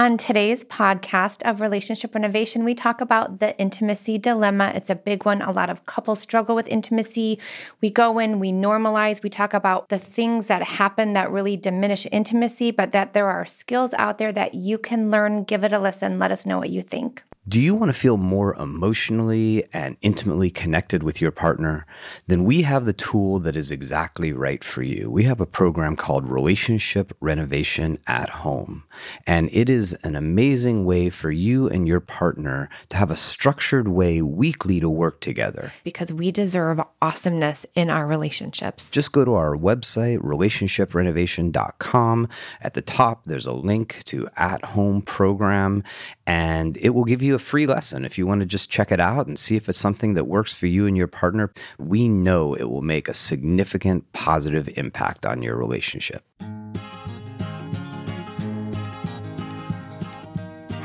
On today's podcast of Relationship Renovation, we talk about the intimacy dilemma. It's a big one. A lot of couples struggle with intimacy. We go in, we normalize, we talk about the things that happen that really diminish intimacy, but that there are skills out there that you can learn. Give it a listen. Let us know what you think. Do you want to feel more emotionally and intimately connected with your partner? Then we have the tool that is exactly right for you. We have a program called Relationship Renovation at Home, and it is an amazing way for you and your partner to have a structured way weekly to work together. Because we deserve awesomeness in our relationships. Just go to our website, relationshiprenovation.com. At the top, there's a link to At Home Program, and it will give you a free lesson. If you want to just check it out and see if it's something that works for you and your partner, we know it will make a significant positive impact on your relationship.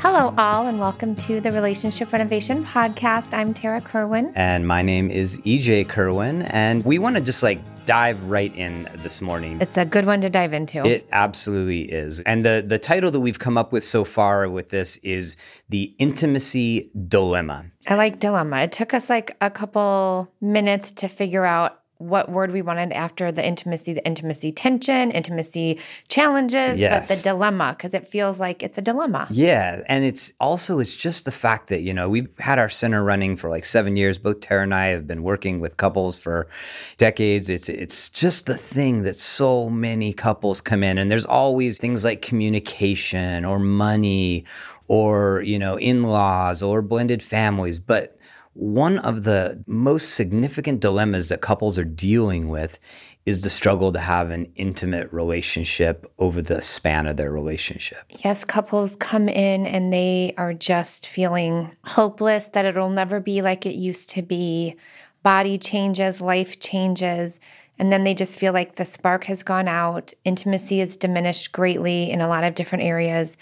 Hello, all, and welcome to the Relationship Renovation Podcast. I'm Tarah Kerwin. And my name is EJ Kerwin. And we want to just like dive right in this morning. It's a good one to dive into. It absolutely is. And the, the title that we've come up with so far with this is The Intimacy Dilemma. I like dilemma. It took us like a couple minutes to figure out what word we wanted after the intimacy, the intimacy tension, intimacy challenges, yes. but the dilemma, because it feels like it's a dilemma. Yeah. And it's also, it's just the fact that, you know, we've had our center running for like seven years. Both Tarah and I have been working with couples for decades. It's, it's just the thing that so many couples come in and there's always things like communication or money or, you know, in-laws or blended families. But one of the most significant dilemmas that couples are dealing with is the struggle to have an intimate relationship over the span of their relationship. Yes, couples come in and they are just feeling hopeless that it'll never be like it used to be. Body changes, life changes. And then they just feel like the spark has gone out. Intimacy is diminished greatly in a lot of different areas.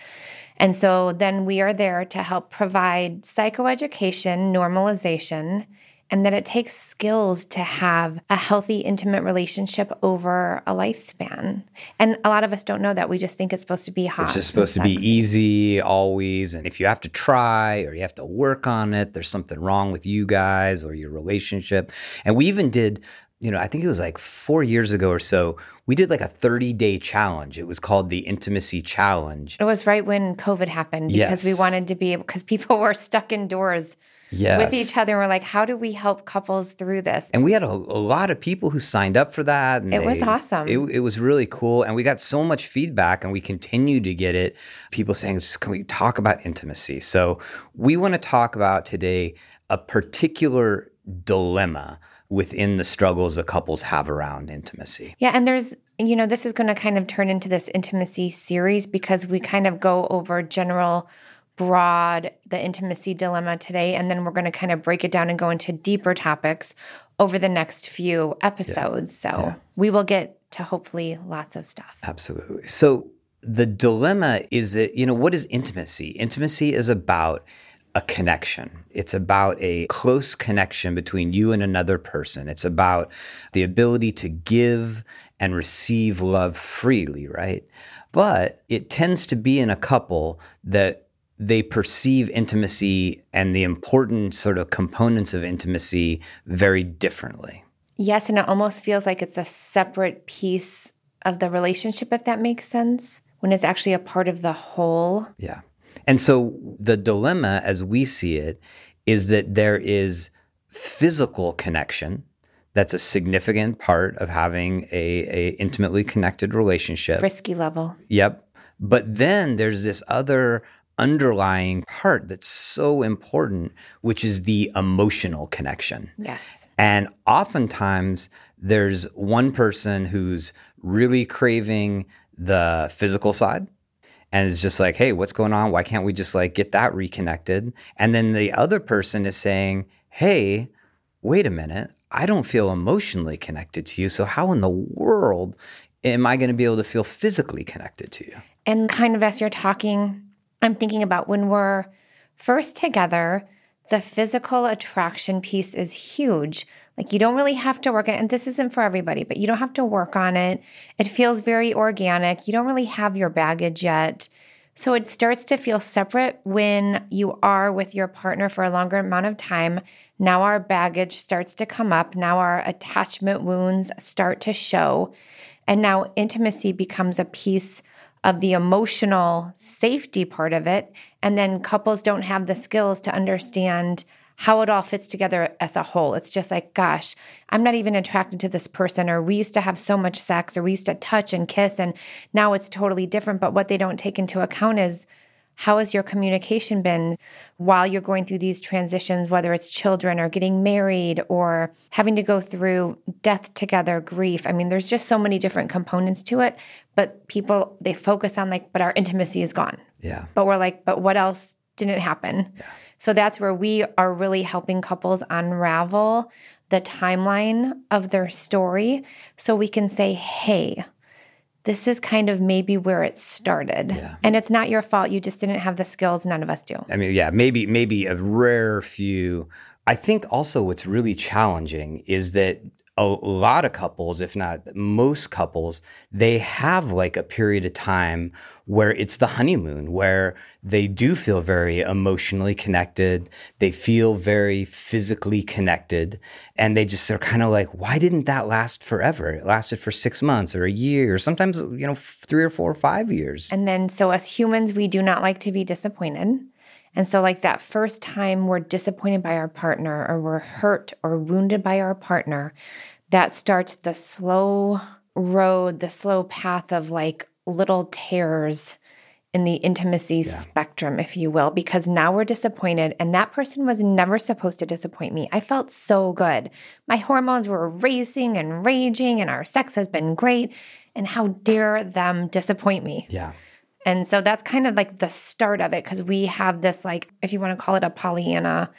And so then we are there to help provide psychoeducation, normalization, and that it takes skills to have a healthy, intimate relationship over a lifespan. And a lot of us don't know that. We just think it's supposed to be hot. It's just supposed to be easy always. And if you have to try or you have to work on it, there's something wrong with you guys or your relationship. And we even did you know, I think it was like four years ago or so, we did like a 30 day challenge. It was called the Intimacy Challenge. It was right when COVID happened because yes. we wanted to be able, because people were stuck indoors. Yes. with each other. And we're like, how do we help couples through this? And we had a, a lot of people who signed up for that. it they, was awesome. It, it, was really cool. And we got so much feedback and we continue to get it. People saying, can we talk about intimacy? So we want to talk about today a particular dilemma within the struggles that couples have around intimacy. Yeah, and there's you know, this is going to kind of turn into this intimacy series because we kind of go over general broad the intimacy dilemma today and then we're going to kind of break it down and go into deeper topics over the next few episodes. Yeah. So, yeah. we will get to hopefully lots of stuff. Absolutely. So, the dilemma is that, you know, what is intimacy? Intimacy is about a connection. It's about a close connection between you and another person. It's about the ability to give and receive love freely, right? But it tends to be in a couple that they perceive intimacy and the important sort of components of intimacy very differently. Yes, and it almost feels like it's a separate piece of the relationship, if that makes sense, when it's actually a part of the whole. Yeah. And so the dilemma, as we see it, is that there is physical connection that's a significant part of having a, a intimately connected relationship. Frisky level. Yep. But then there's this other underlying part that's so important, which is the emotional connection. Yes. And oftentimes there's one person who's really craving the physical side and it's just like, hey, what's going on? Why can't we just like get that reconnected? And then the other person is saying, hey, wait a minute, I don't feel emotionally connected to you. So how in the world am I going to be able to feel physically connected to you? And kind of as you're talking, I'm thinking about when we're first together, the physical attraction piece is huge. Like you don't really have to work it, and this isn't for everybody, but you don't have to work on it. It feels very organic. You don't really have your baggage yet. So it starts to feel separate when you are with your partner for a longer amount of time. Now our baggage starts to come up. Now our attachment wounds start to show. And now intimacy becomes a piece of the emotional safety part of it. And then couples don't have the skills to understand how it all fits together as a whole. It's just like, gosh, I'm not even attracted to this person, or we used to have so much sex, or we used to touch and kiss, and now it's totally different. But what they don't take into account is how has your communication been while you're going through these transitions, whether it's children or getting married or having to go through death together, grief? I mean, there's just so many different components to it. But people, they focus on like, but our intimacy is gone. Yeah. But we're like, but what else didn't happen? Yeah. So that's where we are really helping couples unravel the timeline of their story so we can say, hey, this is kind of maybe where it started. Yeah. And it's not your fault. You just didn't have the skills. None of us do. I mean, yeah, maybe, maybe a rare few. I think also what's really challenging is that a lot of couples, if not most couples, they have like a period of time where it's the honeymoon, where they do feel very emotionally connected. They feel very physically connected. And they just are kind of like, why didn't that last forever? It lasted for six months or a year, or sometimes, you know, three or four or five years. And then, so as humans, we do not like to be disappointed. And so, like that first time we're disappointed by our partner or we're hurt or wounded by our partner, that starts the slow road, the slow path of like little tears in the intimacy yeah. spectrum, if you will, because now we're disappointed. And that person was never supposed to disappoint me. I felt so good. My hormones were racing and raging, and our sex has been great. And how dare them disappoint me? Yeah. And so that's kind of like the start of it because we have this, like, if you want to call it a Pollyanna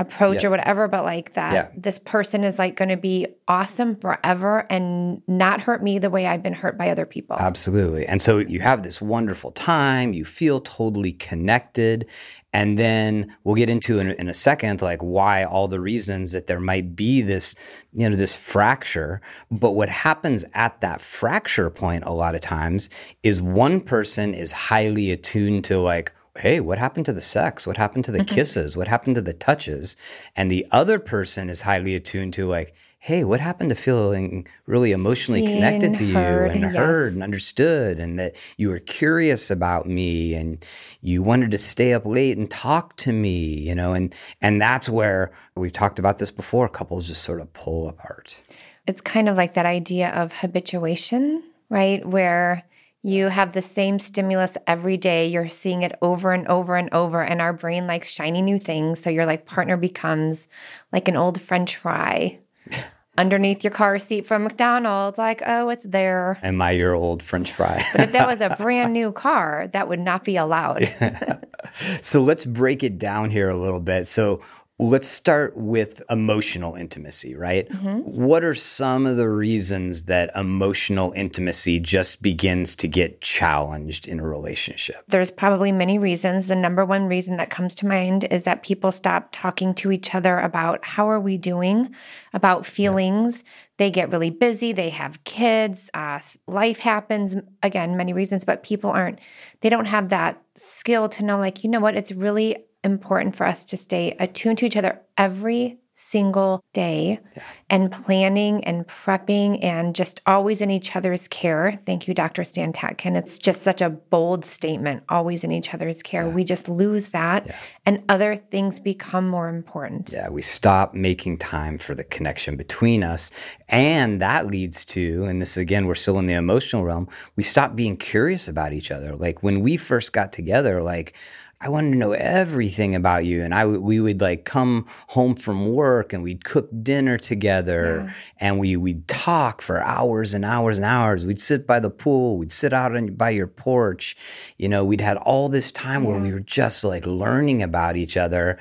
approach or whatever, but like that yeah. this person is like going to be awesome forever and not hurt me the way I've been hurt by other people. Absolutely. And so you have this wonderful time, you feel totally connected. And then we'll get into in, in a second, like why all the reasons that there might be this, you know, this fracture. But what happens at that fracture point a lot of times is one person is highly attuned to like, hey, what happened to the sex? What happened to the mm-hmm. kisses? What happened to the touches? And the other person is highly attuned to like, hey, what happened to feeling really emotionally Seen, connected to you heard, and yes. heard and understood and that you were curious about me and you wanted to stay up late and talk to me, you know, and and that's where we've talked about this before, couples just sort of pull apart. It's kind of like that idea of habituation, right? Where you have the same stimulus every day. You're seeing it over and over and over, and our brain likes shiny new things. So your like partner becomes like an old French fry underneath your car seat from McDonald's. Like, oh, it's there. Am I your old French fry? but if that was a brand new car, that would not be allowed. so let's break it down here a little bit. So Let's start with emotional intimacy, right? Mm-hmm. What are some of the reasons that emotional intimacy just begins to get challenged in a relationship? There's probably many reasons. The number one reason that comes to mind is that people stop talking to each other about how are we doing, about feelings. Yeah. They get really busy, they have kids, uh, life happens. Again, many reasons, but people aren't, they don't have that skill to know, like, you know what, it's really important for us to stay attuned to each other every single day yeah. and planning and prepping and just always in each other's care. Thank you, Dr. Stan Tatkin. It's just such a bold statement, always in each other's care. Yeah. We just lose that yeah. and other things become more important. Yeah, we stop making time for the connection between us. And that leads to, and this again, we're still in the emotional realm, we stop being curious about each other. Like when we first got together, like, I wanted to know everything about you. And I w- we would like come home from work and we'd cook dinner together yeah. and we, we'd talk for hours and hours and hours. We'd sit by the pool. We'd sit out on, by your porch. You know, we'd had all this time yeah. where we were just like learning about each other.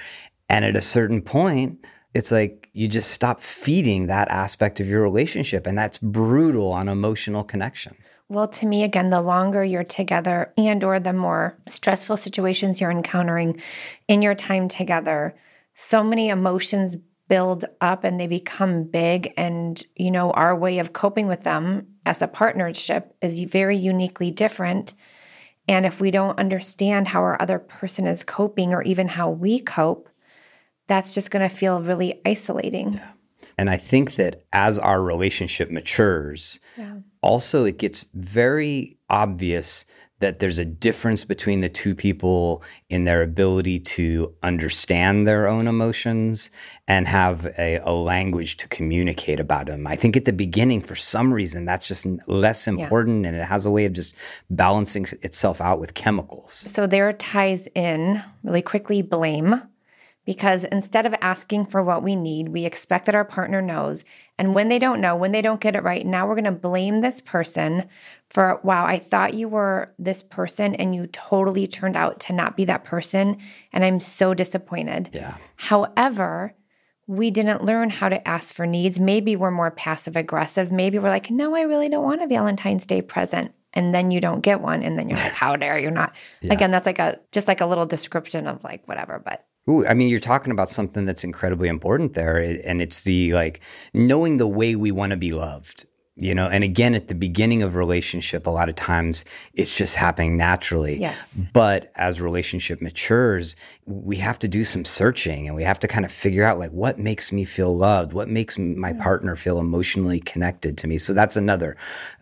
And at a certain point, it's like you just stop feeding that aspect of your relationship. And that's brutal on emotional connection. Well, to me again, the longer you're together and or the more stressful situations you're encountering in your time together, so many emotions build up and they become big and you know our way of coping with them as a partnership is very uniquely different And if we don't understand how our other person is coping or even how we cope, that's just going to feel really isolating. Yeah. And I think that as our relationship matures, yeah. also it gets very obvious that there's a difference between the two people in their ability to understand their own emotions and have a, a, language to communicate about them. I think at the beginning, for some reason, that's just less important yeah. and it has a way of just balancing itself out with chemicals. So there ties in really quickly blame because instead of asking for what we need, we expect that our partner knows. And when they don't know, when they don't get it right, now we're going to blame this person for, wow, I thought you were this person and you totally turned out to not be that person. And I'm so disappointed. Yeah. However, we didn't learn how to ask for needs. Maybe we're more passive aggressive. Maybe we're like, no, I really don't want a Valentine's Day present. And then you don't get one. And then you're like, how dare you not? Yeah. Again, that's like a just like a little description of like whatever. But Ooh, I mean, you're talking about something that's incredibly important there, eh, and it's the like knowing the way we want to be loved. You know, and again, at the beginning of relationship, a lot of times it's just happening naturally. Yes. But as relationship matures, we have to do some searching and we have to kind of figure out like what makes me feel loved, what makes my partner feel emotionally connected to me. So that's another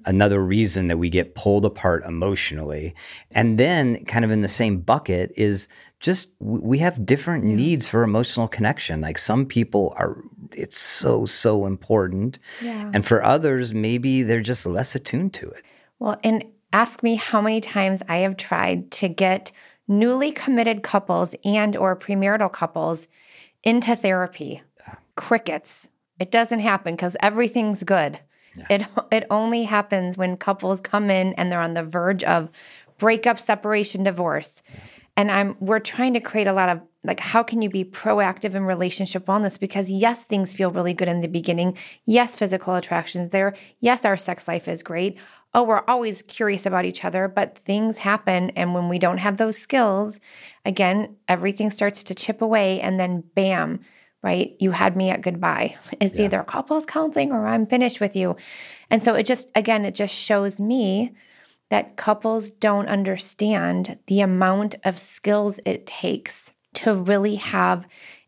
another reason that we get pulled apart emotionally. And then kind of in the same bucket is just we have different needs for emotional connection. Like some people are, it's so, so important. Yeah. And for others, maybe they're just less attuned to it. Well, and ask me how many times I have tried to get newly committed couples and or premarital couples into therapy. Yeah. Crickets. It doesn't happen because everything's good. Yeah. It it only happens when couples come in and they're on the verge of breakup, separation, divorce. And i'm we're trying to create a lot of like how can you be proactive in relationship wellness? Because yes things feel really good in the beginning. Yes physical attractions there. Yes our sex life is great. Oh we're always curious about each other but things happen. And when we don't have those skills again everything starts to chip away and then bam right? You had me at goodbye. It's yeah. either couples counseling or i'm finished with you. And so it just again it just shows me that couples don't understand the amount of skills it takes to really have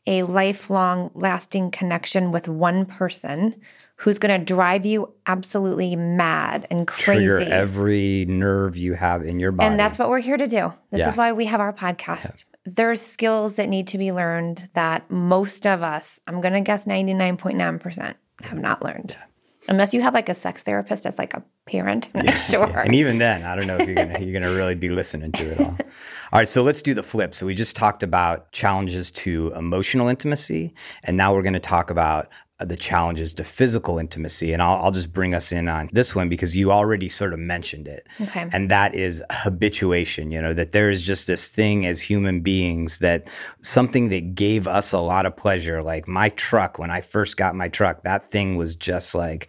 a lifelong, lasting connection with one person who's going to drive you absolutely mad and crazy. Trigger every nerve you have in your body. And that's what we're here to do. This yeah. is why we have our podcast. Yeah. There's skills that need to be learned that most of us, I'm going to guess 99.9%, have not learned. Yeah unless you have like a sex therapist that's like a parent. Yeah, sure. Yeah. And even then, I don't know if you're gonna you're gonna really be listening to it all. all right, so let's do the flip. So we just talked about challenges to emotional intimacy, and now we're gonna talk about Uh, the challenges to physical intimacy. And I'll, I'll, just bring us in on this one because you already sort of mentioned it. Okay. And that is habituation, you know, that there is just this thing as human beings that something that gave us a lot of pleasure. Like my truck, when I first got my truck, that thing was just like,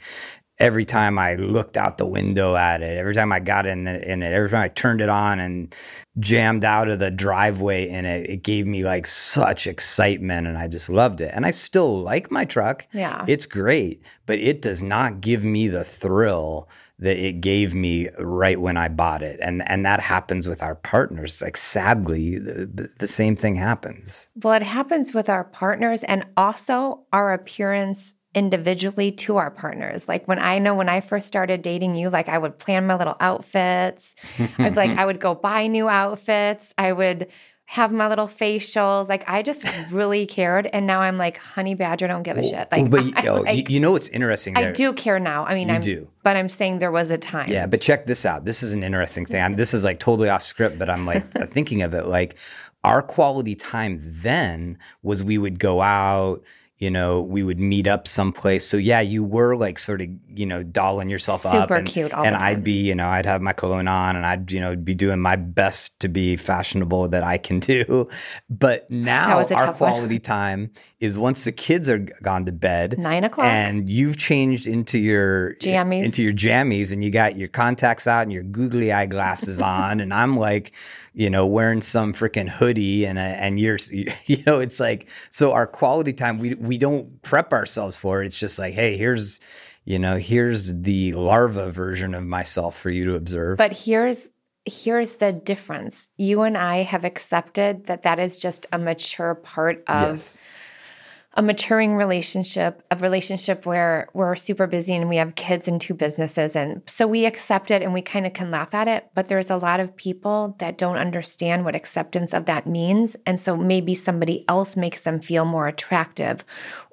every time I looked out the window at it, every time I got in, the, in it, every time I turned it on and jammed out of the driveway in it, it gave me like such excitement and I just loved it. And I still like my truck. Yeah. It's great, but it does not give me the thrill that it gave me right when I bought it. And and that happens with our partners. Like sadly, the, the same thing happens. Well, it happens with our partners and also our appearance individually to our partners. Like when I know when I first started dating you, like I would plan my little outfits. I'd like I would go buy new outfits. I would have my little facials. Like I just really cared. And now I'm like, honey badger, don't give a shit. Like, but I, oh, like, you know what's interesting? There? I do care now. I mean, you I'm, do. but I'm saying there was a time. Yeah, but check this out. This is an interesting thing. I'm, this is like totally off script, but I'm like thinking of it. Like our quality time then was we would go out you know, we would meet up someplace. So yeah, you were like sort of, you know, dolling yourself Super up. Super cute. and I'd be, you know, I'd have my cologne on and I'd, you know, be doing my best to be fashionable that I can do. But now our quality one. time is once the kids are gone to bed, nine o'clock, and you've changed into your jammies, into your jammies, and you got your contacts out and your googly eye glasses on, and I'm like you know, wearing some freaking hoodie and uh, and you're, you know, it's like, so our quality time, we, we don't prep ourselves for it. It's just like, hey, here's, you know, here's the larva version of myself for you to observe. But here's, here's the difference. You and I have accepted that that is just a mature part of yes. A maturing relationship, a relationship where we're super busy and we have kids and two businesses. And so we accept it and we kind of can laugh at it. But there's a lot of people that don't understand what acceptance of that means. And so maybe somebody else makes them feel more attractive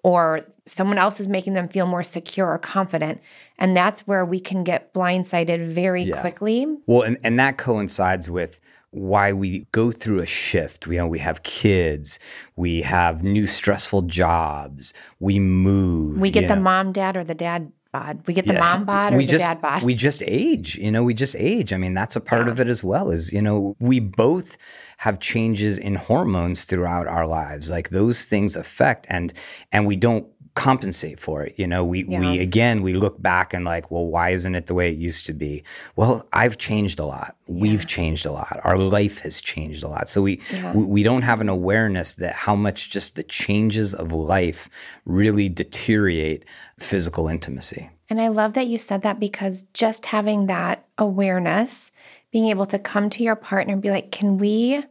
or someone else is making them feel more secure or confident. And that's where we can get blindsided very Yeah. quickly. Well, and, and that coincides with why we go through a shift. We, you know, we have kids, we have new stressful jobs, we move. We get the know. mom dad or the dad bod. We get the Yeah. mom bod or we the just, dad bod. We just age, you know, we just age. I mean, that's a part Yeah. of it as well is, you know, we both have changes in hormones throughout our lives. Like those things affect and and we don't compensate for it. You know, we we again we look back and like, well, why isn't it the way it used to be? Well, I've changed a lot. We've changed a lot. Our life has changed a lot. So we, Yeah. we we don't have an awareness that how much just the changes of life really deteriorate physical intimacy. And I love that you said that because just having that awareness, being able to come to your partner and be like, can we,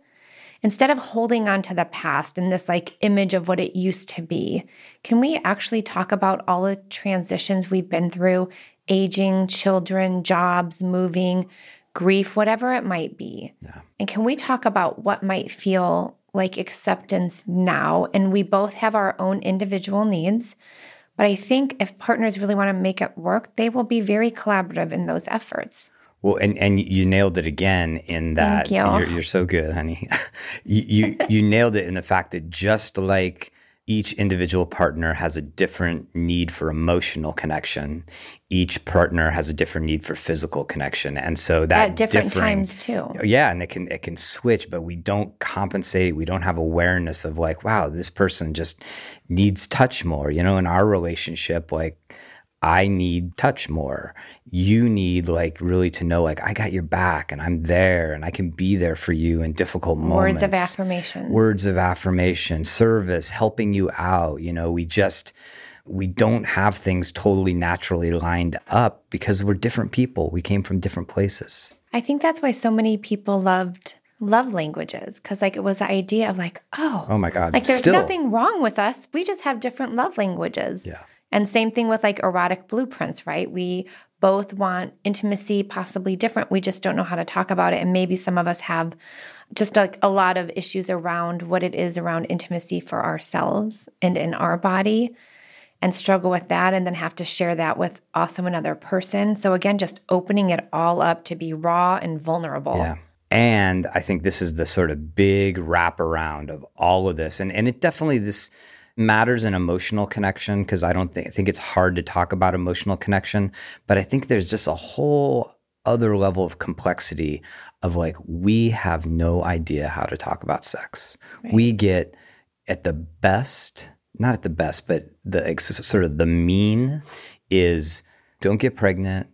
instead of holding on to the past and this like image of what it used to be, can we actually talk about all the transitions we've been through, aging, children, jobs, moving, grief, whatever it might be? And can we talk about what might feel like acceptance now? And we both have our own individual needs. But I think if partners really want to make it work, they will be very collaborative in those efforts. Well, and, and you nailed it again in that Thank you. are you're so good, honey. you, you you nailed it in the fact that just like each individual partner has a different need for emotional connection, each partner has a different need for physical connection, and so that At different times too. Yeah, and it can it can switch, but we don't compensate. We don't have awareness of like, wow, this person just needs touch more. You know, in our relationship, like I need touch more. You need like really to know like I got your back and I'm there and I can be there for you in difficult moments. Words of affirmation. Words of affirmation, service, helping you out. You know, we just we don't have things totally naturally lined up because we're different people. We came from different places. I think that's why so many people loved love languages because like it was the idea of like, oh, Oh my God. like there's Still. nothing wrong with us. We just have different love languages. Yeah. And same thing with like erotic blueprints, right? We both want intimacy, possibly different. We just don't know how to talk about it. And maybe some of us have just like a lot of issues around what it is around intimacy for ourselves and in our body and struggle with that and then have to share that with also another person. So again, just opening it all up to be raw and vulnerable. Yeah. And I think this is the sort of big wraparound of all of this. And and it definitely this matters in emotional connection because I don't think I think it's hard to talk about emotional connection, but I think there's just a whole other level of complexity of like we have no idea how to talk about sex. We get at the best, not at the best, but the sort of the mean is don't get pregnant,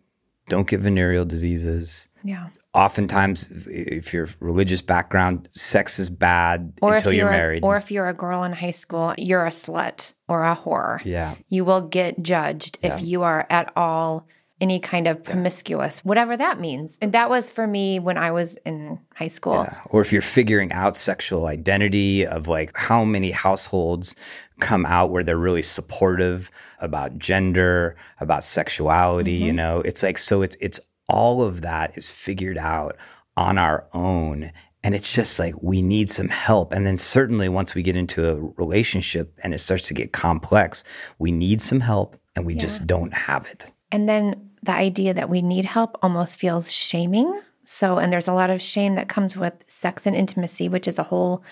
don't get venereal diseases, Yeah. oftentimes if- you're religious background sex is bad Or until if you're, you're married or if you're a girl in high school, you're a slut or a whore. yeah You will get judged if you are at all any kind of promiscuous, whatever that means. And that was for me when I was in high school. Yeah. or if you're figuring out sexual identity of like how many households come out where they're really supportive about gender about sexuality Mm-hmm. you know it's like so it's it's all of that is figured out on our own and it's just like we need some help and then certainly once we get into a relationship and it starts to get complex we need some help and we just don't have it And then the idea that we need help almost feels shaming. So, and there's a lot of shame that comes with sex and intimacy, which is a whole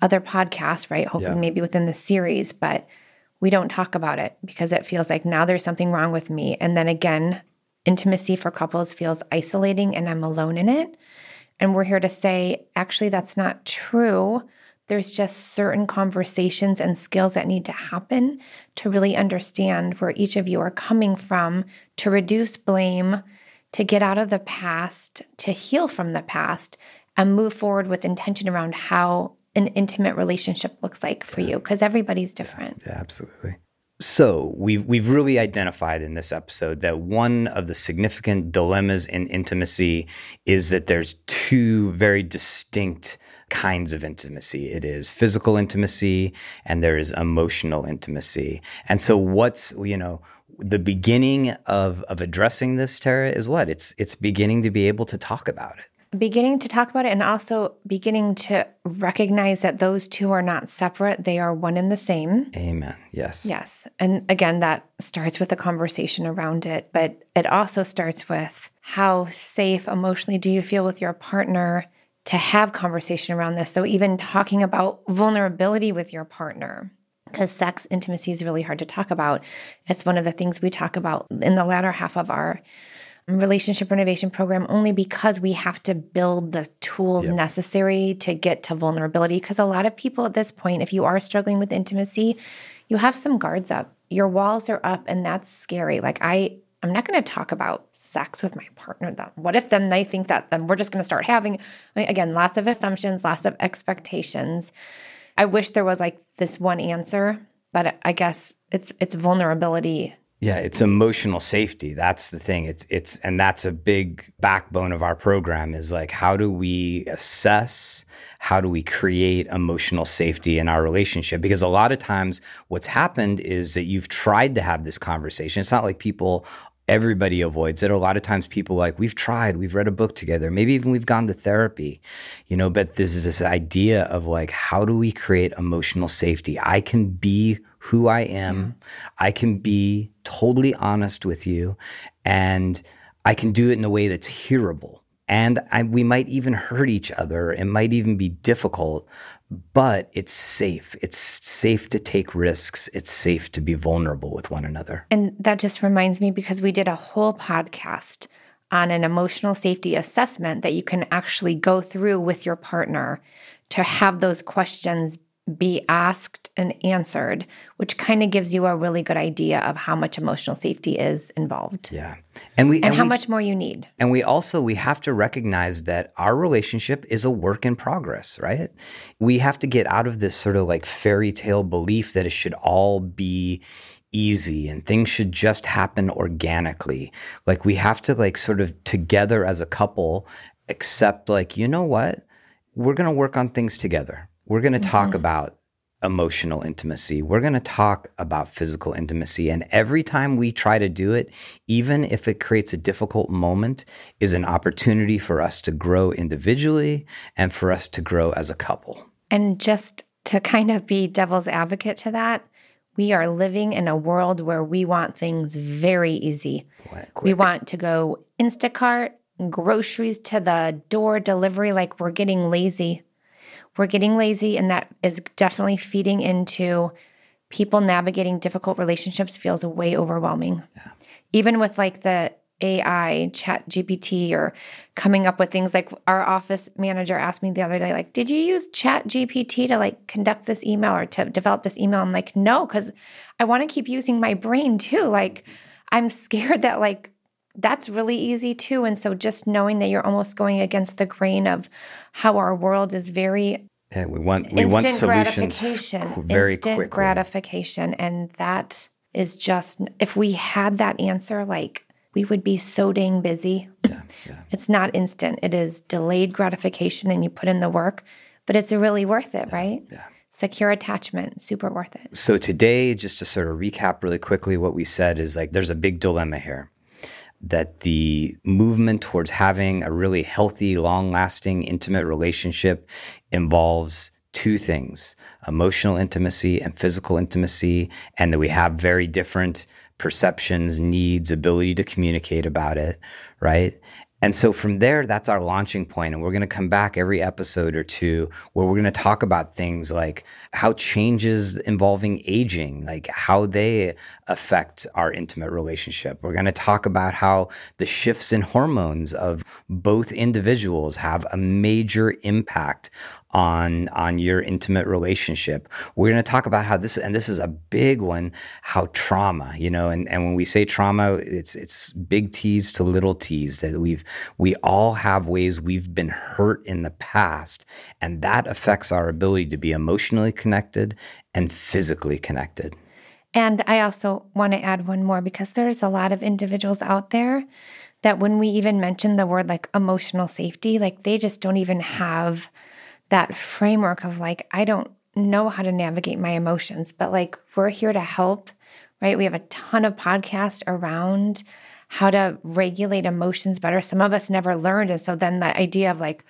other podcast, right? Hopefully, Yeah. maybe within the series, but we don't talk about it because it feels like now there's something wrong with me. And then again, intimacy for couples feels isolating and I'm alone in it. And we're here to say, actually, that's not true. There's just certain conversations and skills that need to happen to really understand where each of you are coming from, to reduce blame, to get out of the past, to heal from the past, and move forward with intention around how an intimate relationship looks like for you, because everybody's different. yeah absolutely. So we've we've really identified in this episode that one of the significant dilemmas in intimacy is that there's two very distinct kinds of intimacy. It is physical intimacy and there is emotional intimacy. And so what's you know the beginning of of addressing this Tarah is what? It's it's beginning to be able to talk about it. Beginning to talk about it and also beginning to recognize that those two are not separate. They are one and the same. Amen. Yes. Yes. And again that starts with a conversation around it but it also starts with how safe emotionally do you feel with your partner to have conversation around this so even talking about vulnerability with your partner because sex intimacy is really hard to talk about it's one of the things we talk about in the latter half of our relationship renovation program only because we have to build the tools yep. necessary to get to vulnerability. Because a lot of people at this point, if you are struggling with intimacy, you have some guards up. Your walls are up, and that's scary. Like, I, I'm not going to talk about sex with my partner. Then what if then they think that then we're just going to start having I mean, again lots of assumptions, lots of expectations. I wish there was like this one answer, but I guess it's it's vulnerability yeah, it's emotional safety. That's the thing. It's it's and that's a big backbone of our program is like how do we assess how do we create emotional safety in our relationship because a lot of times what's happened is that you've tried to have this conversation. It's not like people everybody avoids it. A lot of times people like, we've tried, we've read a book together, maybe even we've gone to therapy, you know, but this is this idea of like, how do we create emotional safety? I can be who I am. Mm-hmm. I can be totally honest with you and I can do it in a way that's hearable. And I, we might even hurt each other. It might even be difficult, but it's safe. It's safe to take risks. It's safe to be vulnerable with one another. And that just reminds me because we did a whole podcast on an emotional safety assessment that you can actually go through with your partner to have those questions be asked and answered, which kind of gives you a really good idea of how much emotional safety is involved. Yeah. And we and, and how we, much more you need. And we also we have to recognize that our relationship is a work in progress, right? We have to get out of this sort of like fairy tale belief that it should all be easy and things should just happen organically. Like we have to like sort of together as a couple accept like, you know what? We're going to work on things together we're going to mm-hmm. talk about emotional intimacy. We're going to talk about physical intimacy. And every time we try to do it, even if it creates a difficult moment, is an opportunity for us to grow individually and for us to grow as a couple. And just to kind of be devil's advocate to that, we are living in a world where we want things very easy. We want to go Instacart, groceries to the door delivery like we're getting lazy. We're getting lazy, and that is definitely feeding into people navigating difficult relationships feels way overwhelming. Yeah. Even with like the AI, chat GPT, or coming up with things like our office manager asked me the other day, like, did you use chat GPT to like conduct this email or to develop this email? I'm like, no, because I want to keep using my brain too. Like, I'm scared that like that's really easy too. And so just knowing that you're almost going against the grain of how our world is very yeah, we want we want solutions gratification, very instant quickly. gratification, and that is just if we had that answer, like we would be so dang busy. Yeah, yeah. It's not instant; it is delayed gratification, and you put in the work, but it's really worth it, yeah, right? Yeah. Secure attachment, super worth it. So today, just to sort of recap really quickly, what we said is like there's a big dilemma here that the movement towards having a really healthy, long lasting, intimate relationship involves two things emotional intimacy and physical intimacy, and that we have very different perceptions, needs, ability to communicate about it, right? And so from there, that's our launching point. And we're going to come back every episode or two where we're going to talk about things like how changes involving aging, like how they affect our intimate relationship. We're going to talk about how the shifts in hormones of both individuals have a major impact on on your intimate relationship. We're going to talk about how this and this is a big one, how trauma, you know, and, and when we say trauma, it's it's big T's to little T's that we've we all have ways we've been hurt in the past and that affects our ability to be emotionally connected and physically connected. And I also want to add one more because there's a lot of individuals out there that when we even mention the word like emotional safety, like they just don't even have that framework of like, I don't know how to navigate my emotions, but like we're here to help, right? We have a ton of podcasts around how to regulate emotions better. Some of us never learned. And so then the idea of like,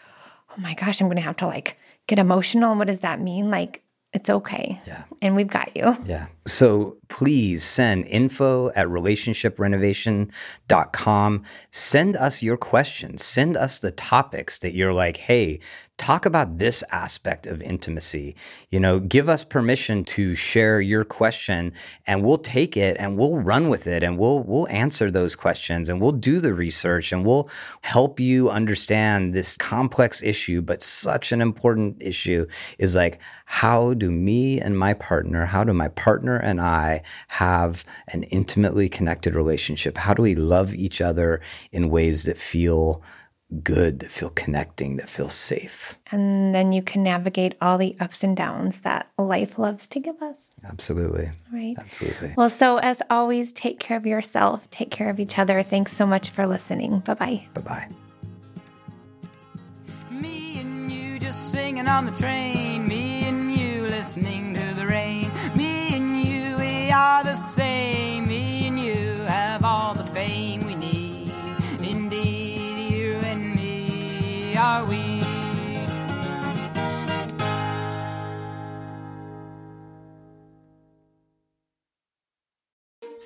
oh my gosh, I'm going to have to like get emotional. What does that mean? Like, it's okay. Yeah. And we've got you. Yeah. So please send info at relationshiprenovation.com. Send us your questions. Send us the topics that you're like, hey, talk about this aspect of intimacy. You know, give us permission to share your question and we'll take it and we'll run with it and we'll we'll answer those questions and we'll do the research and we'll help you understand this complex issue but such an important issue is like how do me and my partner, how do my partner and I have an intimately connected relationship? How do we love each other in ways that feel good, that feel connecting, that feel safe. And then you can navigate all the ups and downs that life loves to give us. Absolutely. Right. Absolutely. Well, so as always, take care of yourself, take care of each other. Thanks so much for listening. Bye bye. Bye bye. Me and you just singing on the train. Me and you listening